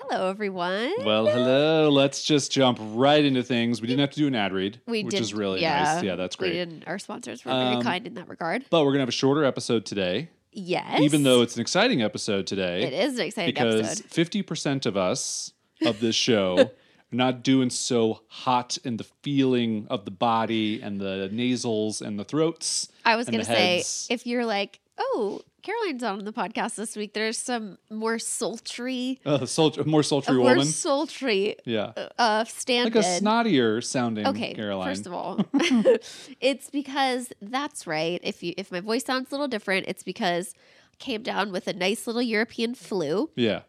Hello, everyone. well, hello. Let's just jump right into things. We didn't have to do an ad read, we which did, is really yeah, nice. Yeah, that's We great. didn't. Our sponsors were very Um, kind in that regard. But we're gonna have a shorter episode today, Yes, even though it's an exciting episode today. it is an exciting because episode. fifty percent of us of this show are not doing so hot in the feeling of the body and the nasals and the throats. I was going to say, if you're like, oh, Caroline's on the podcast this week, there's some more sultry, Uh, sultry, more sultry more woman. sultry yeah, uh, stand like a snottier sounding Okay, Caroline. first of all, it's because that's right. If you if my voice sounds a little different, it's because I came down with a nice little European flu. yeah.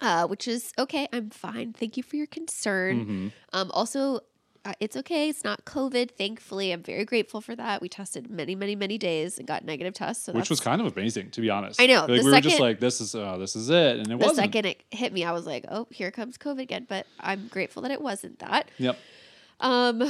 uh, which is okay. I'm fine. Thank you for your concern. Mhm. Um, also, uh, it's okay. It's not COVID. Thankfully, I'm very grateful for that. We tested many, many, many days and got negative tests. So which was kind of amazing to be honest. I know, Like, we were just like, this is uh, this is it, and it the wasn't. second it hit me. I was like, oh, here comes COVID again. But I'm grateful that it wasn't that. Yep. Um,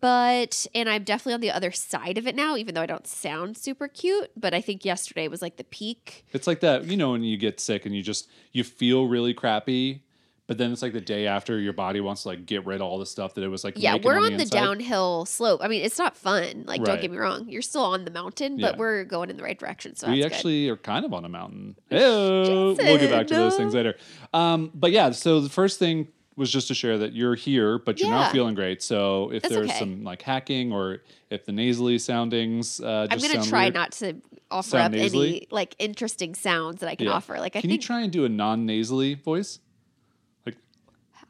but and I'm definitely on the other side of it now, even though I don't sound super cute. But I think yesterday was like the peak. It's like that, you know, when you get sick and you just you feel really crappy, but then it's like the day after your body wants to like get rid of all the stuff that it was like. Yeah, we're on on the, the downhill slope. I mean, it's not fun. Like, don't get me wrong. You're still on the mountain, but Yeah. we're going in the right direction. So we that's good. actually are kind of on a mountain. Hey, we'll get back to those things later. Um, but yeah, so the first thing was just to share that you're here, but you're Yeah. not feeling great. So if That's there's okay. some like hacking or if the nasally soundings, uh, I'm gonna try weird, not to offer up nasally? any like interesting sounds that I can Yeah. offer. Like I Can you try and do a non-nasally voice?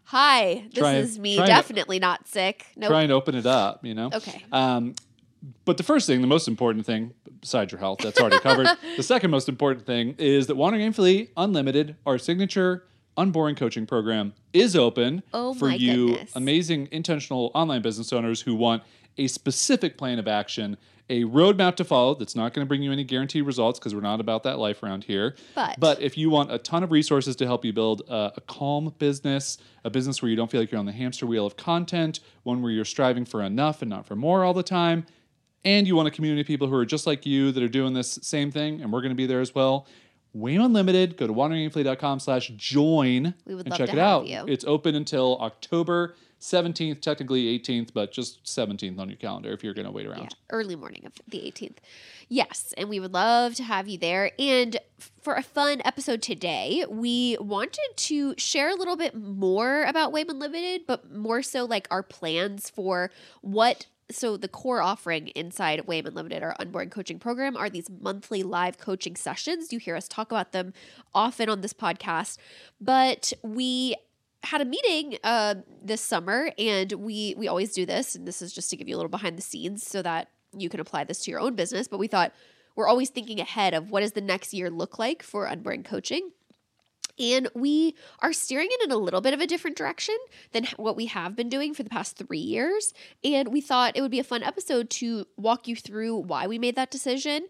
Hi, this try is me. Definitely not sick. Nope. Try and open it up. You know. Okay. Um, but the first thing, the most important thing, besides your health, that's already covered. the second most important thing is that Wandering Aimfully Unlimited, our signature unboring coaching program, is open Oh for you goodness. amazing intentional online business owners who want a specific plan of action, a roadmap to follow that's not going to bring you any guaranteed results because we're not about that life around here. But- but if you want a ton of resources to help you build a, a calm business, a business where you don't feel like you're on the hamster wheel of content, one where you're striving for enough and not for more all the time, and you want a community of people who are just like you that are doing this same thing, and we're going to be there as well. WAIM Unlimited, go to wanderingaimfully.com slash join and love check it out. you. It's open until October 17th, technically 18th, but just 17th on your calendar if you're going to wait around. Yeah, early morning of the 18th. Yes, and we would love to have you there. And for a fun episode today, we wanted to share a little bit more about WAIM Unlimited, but more so like our plans for what. So the core offering inside WAIM Unlimited, our unboring coaching program, are these monthly live coaching sessions. You hear us talk about them often on this podcast, but we had a meeting uh, this summer, and we we always do this, and this is just to give you a little behind the scenes so that you can apply this to your own business. But we thought we're always thinking ahead of what does the next year look like for unboring Coaching. And we are steering it in a little bit of a different direction than what we have been doing for the past three years. And we thought it would be a fun episode to walk you through why we made that decision,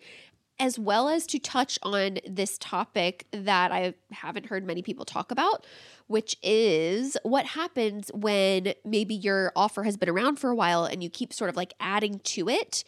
as well as to touch on this topic that I haven't heard many people talk about, which is what happens when maybe your offer has been around for a while and you keep sort of like adding to it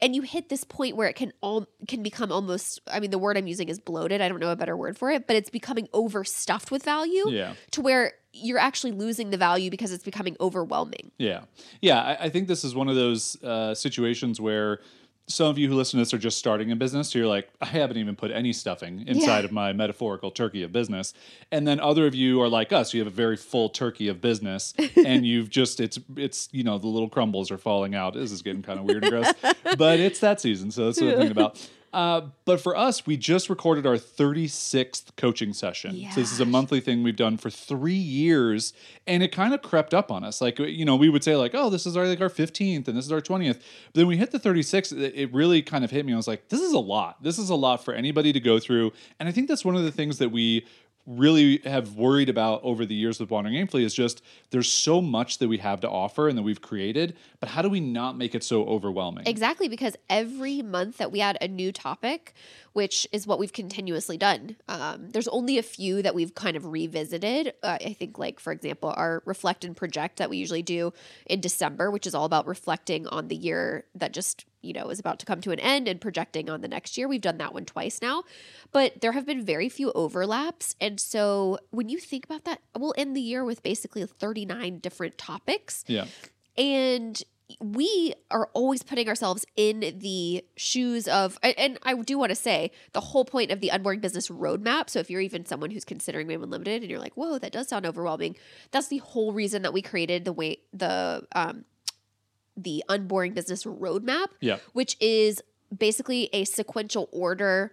and you hit this point where it can all can become almost i mean the word i'm using is bloated i don't know a better word for it but it's becoming overstuffed with value Yeah. to where you're actually losing the value because it's becoming overwhelming Yeah. Yeah. I, I think this is one of those uh, situations where some of you who listen to this are just starting a business. So you're like, I haven't even put any stuffing inside Yeah. of my metaphorical turkey of business. And then other of you are like us. You have a very full turkey of business and you've just, it's, it's, you know, the little crumbles are falling out. This is getting kind of weird and gross, but it's that season. So that's what I'm thinking about. Uh, but for us, we just recorded our 36th coaching session. So this is a monthly thing we've done for three years, and it kind of crept up on us. Like you know, we would say like, "Oh, this is our like our 15th, and this is our 20th." But then we hit the 36th. It it really kind of hit me. I was like, "This is a lot. This is a lot for anybody to go through." And I think that's one of the things that we really have worried about over the years with Wandering Aimfully is just there's so much that we have to offer and that we've created, but how do we not make it so overwhelming? Exactly, because every month that we add a new topic, which is what we've continuously done, um, there's only a few that we've kind of revisited. Uh, I think, like, for example, our Reflect and Project that we usually do in December, which is all about reflecting on the year that just, you know, is about to come to an end and projecting on the next year. We've done that one twice now, but there have been very few overlaps. And so when you think about that, we'll end the year with basically 39 different topics yeah. and we are always putting ourselves in the shoes of and- i do want to say the whole point of the unboring business roadmap so if you're even someone who's considering WAIM Unlimited and you're like whoa that does sound overwhelming that's the whole reason that we created the way the um the unboring business roadmap Yeah. which is basically a sequential order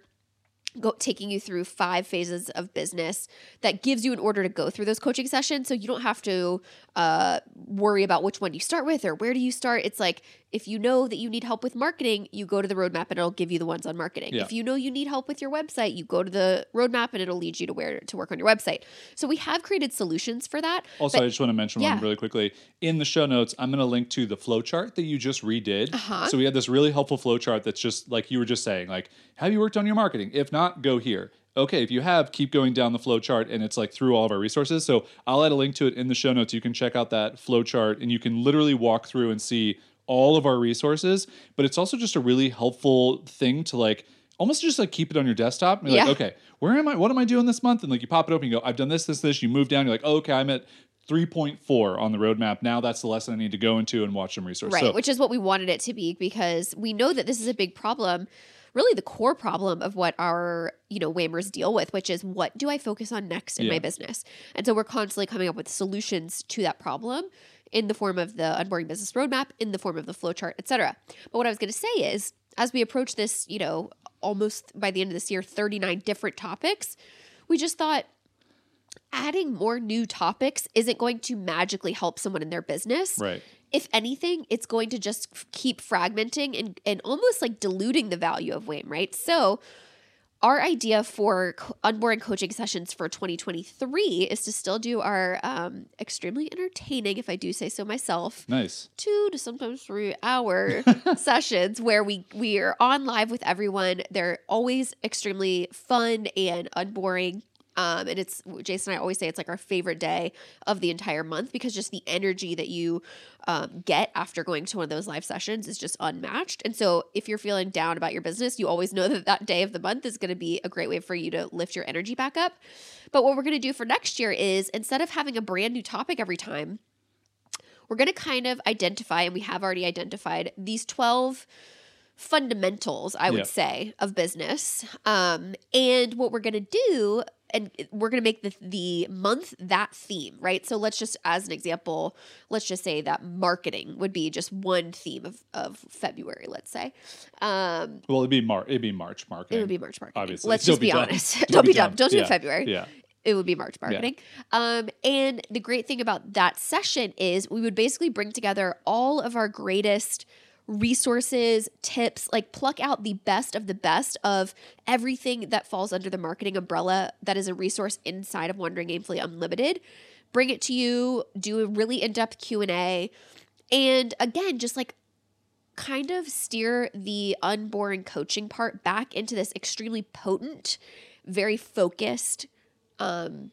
go, taking you through five phases of business that gives you an order to go through those coaching sessions so you don't have to uh, worry about which one you start with or where do you start it's like if you know that you need help with marketing you go to the roadmap and it'll give you the ones on marketing Yeah. if you know you need help with your website you go to the roadmap and it'll lead you to where to work on your website so we have created solutions for that Also, but- I just want to mention one really quickly. In the show notes, I'm going to link to the flow chart that you just redid. Uh-huh. So we had this really helpful flow chart that's just like you were just saying, like, have you worked on your marketing? If not, go here. Okay, if you have, keep going down the flow chart and it's like through all of our resources. So I'll add a link to it in the show notes. You can check out that flow chart and you can literally walk through and see all of our resources. But it's also just a really helpful thing to like almost just like keep it on your desktop and be Yeah. like, okay, where am I? What am I doing this month? And like you pop it open, you go, I've done this, this, this. You move down, you're like, oh, okay, I'm at 3.4 on the roadmap. Now that's the lesson I need to go into and watch some resource. Right, So, which is what we wanted it to be because we know that this is a big problem, really the core problem of what our, you know, Whamers deal with, which is what do I focus on next in Yeah. my business? And so we're constantly coming up with solutions to that problem in the form of the unboring business roadmap, in the form of the flowchart, et cetera. But what I was going to say is, as we approach this, you know, almost by the end of this year, 39 different topics, we just thought adding more new topics isn't going to magically help someone in their business right. If anything, it's going to just f- keep fragmenting and, and almost like diluting the value of WAIM, right? So, our idea for co- unboring coaching sessions for 2023 is to still do our um, extremely entertaining, if I do say so myself, Nice. two to sometimes three hour sessions where we we are on live with everyone. They're always extremely fun and unboring. Um, and it's Jason and I always say it's like our favorite day of the entire month because just the energy that you um, get after going to one of those live sessions is just unmatched. And so if you're feeling down about your business, you always know that that day of the month is going to be a great way for you to lift your energy back up. But what we're going to do for next year is instead of having a brand new topic every time, we're going to kind of identify, and we have already identified these 12 fundamentals, I would Yeah. say, of business. Um, and what we're going to do, and we're going to make the, the month that theme, right? So let's just, as an example, let's just say that marketing would be just one theme of, of February, let's say. Um, Well, it'd be March. It'd be March marketing. it would be March marketing. Obviously. Let's Don't just be dumb. honest. Don't Don't, be dumb. dumb. Don't do Yeah. it February Yeah. it would be March marketing. Um, and the great thing about that session is we would basically bring together all of our greatest resources, tips, like pluck out the best of the best of everything that falls under the marketing umbrella that is a resource inside of Wandering Aimfully Unlimited. Bring it to you, do a really in-depth Q&A, and again, just like kind of steer the unboring coaching part back into this extremely potent, very focused um,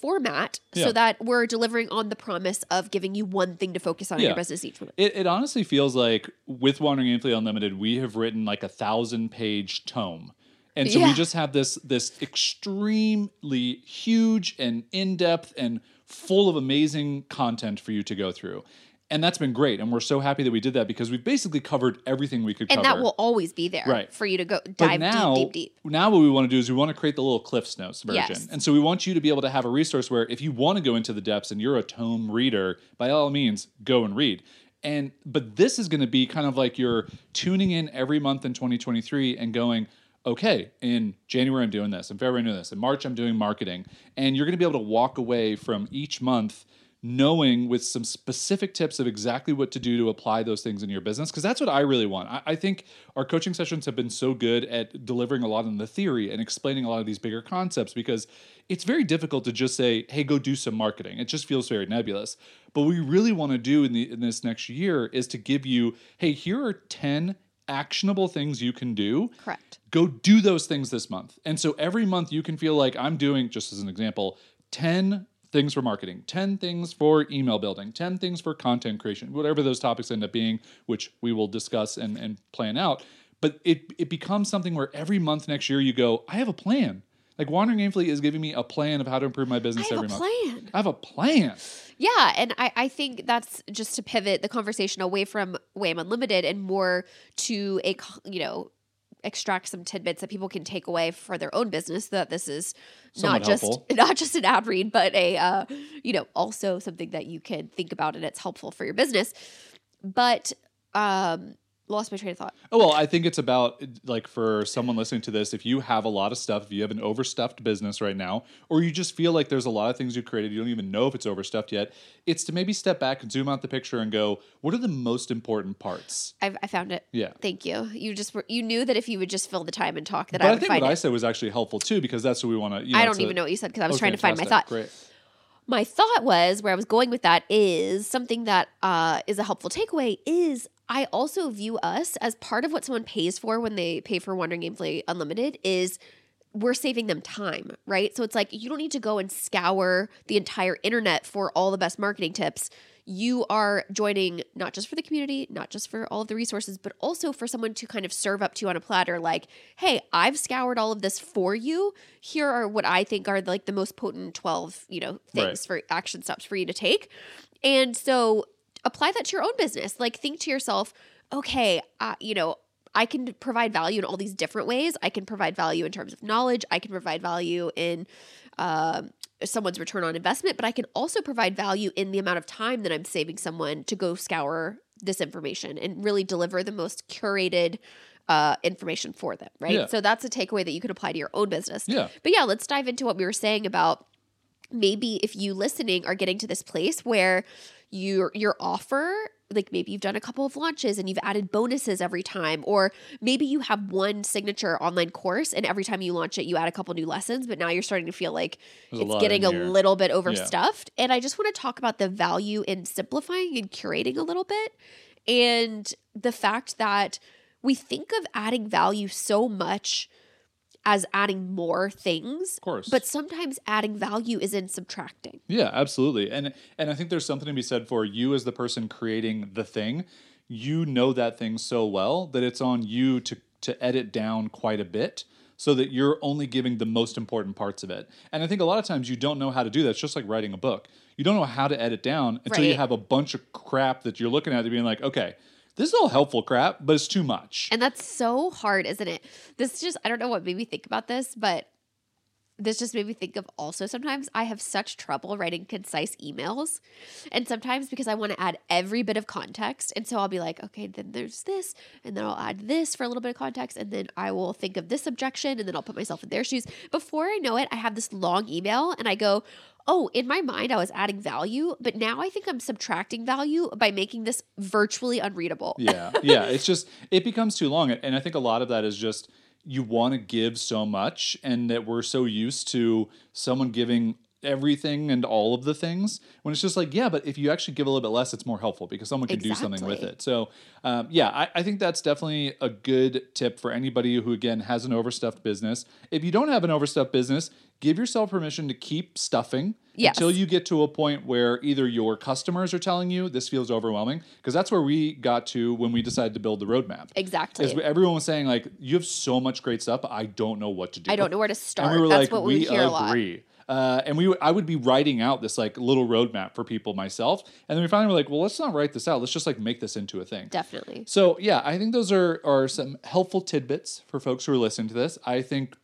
format Yeah. so that we're delivering on the promise of giving you one thing to focus on in your business each month. It, it honestly feels like with Wandering Aimfully Unlimited, we have written like a thousand page tome. And so we just have this this extremely huge and in-depth and full of amazing content for you to go through. And that's been great. And we're so happy that we did that because we've basically covered everything we could And cover. that will always be there Right. for you to go dive now, deep, deep, deep. now what we want to do is we want to create the little Cliffs Notes version. Yes. And so we want you to be able to have a resource where if you want to go into the depths and you're a tome reader, by all means, go and read. And but this is going to be kind of like you're tuning in every month in 2023 and going, okay, in January I'm doing this, in February I'm doing this, in March I'm doing marketing, and you're going to be able to walk away from each month knowing with some specific tips of exactly what to do to apply those things in your business because that's what i really want. I, I, think our coaching sessions have been so good at delivering a lot in the theory and explaining a lot of these bigger concepts because it's very difficult to just say hey go do some marketing. It just feels very nebulous. But what we really want to do in, the, in this next year is to give you hey here are 10 actionable things you can do. Correct. Go do those things this month. And so every month you can feel like i'm doing just as an example 10 things for marketing, 10 things for email building, 10 things for content creation, whatever those topics end up being, which we will discuss and, and plan out. But it, it becomes something where every month next year you go, I have a plan. Like Wandering Aimfully is giving me a plan of how to improve my business every month. Plan. I have a plan. Yeah, and I, I think that's just to pivot the conversation away from WAIM Unlimited and more to a you know extract some tidbits that people can take away for their own business so that this is Somewhat not just helpful. not just an ad read but a uh, you know also something that you can think about and it's helpful for your business but um lost my train of thought Oh, well, I think it's about like for someone listening to this, if you have a lot of stuff, if you have an overstuffed business right now, or you just feel like there's a lot of things you created, you don't even know if it's overstuffed yet, it's to maybe step back and zoom out the picture and go, what are the most important parts? I've, i found it Yeah. thank you you just were you knew that if you would just fill the time and talk that But i I, would think find what it I said was actually helpful too, because that's what we want to. You know, i don't it's a- even know what you said because i was Oh, trying to find my thought Great. my thought was where I was going with that is something that uh, is a helpful takeaway is I also view us as part of what someone pays for when they pay for Wandering Aimfully Unlimited is we're saving them time, right? So it's like you don't need to go and scour the entire internet for all the best marketing tips. You are joining not just for the community, not just for all of the resources, but also for someone to kind of serve up to you on a platter like, "Hey, I've scoured all of this for you. Here are what I think are like the most potent 12, you know, things for action steps for you to take." And so apply that to your own business. Like think to yourself, "Okay, uh, you know, I can provide value in all these different ways. I can provide value in terms of knowledge. I can provide value in um, someone's return on investment, but I can also provide value in the amount of time that I'm saving someone to go scour this information and really deliver the most curated uh, information for them, right? Yeah. So that's a takeaway that you can apply to your own business. Yeah. But yeah, let's dive into what we were saying about maybe if you listening are getting to this place where your your offer like maybe you've done a couple of launches and you've added bonuses every time or maybe you have one signature online course and every time you launch it you add a couple new lessons but now you're starting to feel like There's it's lot getting a little bit overstuffed. And i just want to talk about the value in simplifying and curating a little bit and the fact that we think of adding value so much as adding more things Of course. but sometimes adding value is in subtracting Yeah, absolutely. And and I think there's something to be said for you as the person creating the thing. You know that thing so well that it's on you to to edit down quite a bit so that you're only giving the most important parts of it. And I think a lot of times you don't know how to do that. It's just like writing a book. You don't know how to edit down until you have a bunch of crap that you're looking at and being like, okay, this is all helpful crap, but it's too much. And that's so hard, isn't it? This just, I don't know what made me think about this, but this just made me think of also sometimes I have such trouble writing concise emails. And sometimes because I want to add every bit of context. And so I'll be like, okay, then there's this, and then I'll add this for a little bit of context. And then I will think of this objection, and then I'll put myself in their shoes. Before I know it, I have this long email, and I go, oh, in my mind, I was adding value, but now I think I'm subtracting value by making this virtually unreadable. yeah yeah it's just it becomes too long and i think a lot of that is just you want to give so much and that we're so used to someone giving everything and all of the things when it's just like yeah but if you actually give a little bit less it's more helpful because someone can do something with it. So um, yeah I, I think that's definitely a good tip for anybody who again has an overstuffed business. If you don't have an overstuffed business give yourself permission to keep stuffing Yes. until you get to a point where either your customers are telling you this feels overwhelming because that's where we got to when we decided to build the roadmap Exactly. is everyone was saying like you have so much great stuff i don't know what to do I don't know where to start. and we were That's like what we, we hear agree uh, and we, I would be writing out this like little roadmap for people myself, and then we finally were like, well, let's not write this out. Let's just like make this into a thing. Definitely. So yeah, I think those are are some helpful tidbits for folks who are listening to this. I think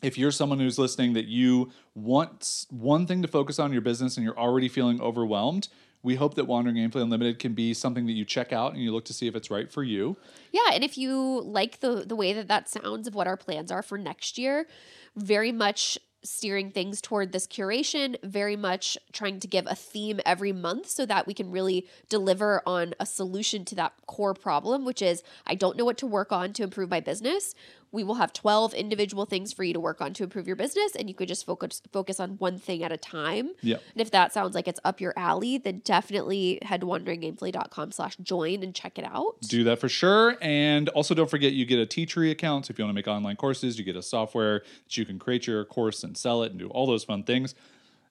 if you're someone who's listening that you want one thing to focus on in your business and you're already feeling overwhelmed, we hope that Wandering Aimfully Unlimited can be something that you check out and you look to see if it's right for you. Yeah, and if you like the the way that that sounds of what our plans are for next year, very much steering things toward this curation, very much trying to give a theme every month so that we can really deliver on a solution to that core problem, which is I don't know what to work on to improve my business. We will have 12 individual things for you to work on to improve your business and you could just focus focus on one thing at a time. Yeah. And if that sounds like it's up your alley, then definitely head to wanderingaimfully.com slash join and check it out. Do that for sure. And also don't forget you get a Teachery account. So if you want to make online courses, you get a software that you can create your course and sell it and do all those fun things.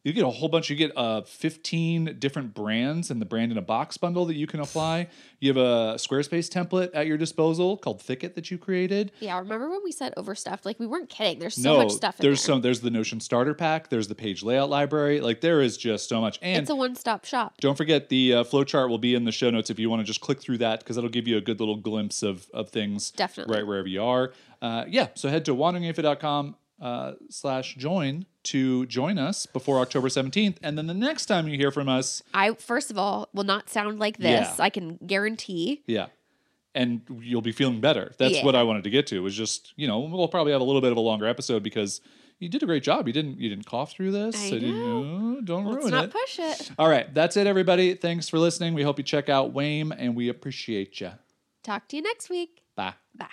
You get a whole bunch. You get uh, 15 different brands and the brand in a box bundle that you can apply. You have a Squarespace template at your disposal called Thicket that you created. Yeah, remember when we said overstuffed? Like we weren't kidding. There's so no, much stuff in there's there. some. There's the Notion starter pack. There's the page layout library. Like there is just so much. And it's a one-stop shop. don't forget the uh, flowchart will be in the show notes if you want to just click through that because that'll give you a good little glimpse of of things Definitely. right wherever you are. Uh, yeah, so head to wanderingaimfully.com uh, slash join to join us before October 17th. And then the next time you hear from us, I first of all will not sound like this. Yeah. I can guarantee. yeah, and you'll be feeling better. That's Yeah. what I wanted to get to was just, you know, we'll probably have a little bit of a longer episode because you did a great job. You didn't you didn't cough through this. I you- know. don't Let's ruin not it. push it. All right, that's it everybody. Thanks for listening. We hope you check out WAIM and we appreciate you. Talk to you next week. Bye. Bye.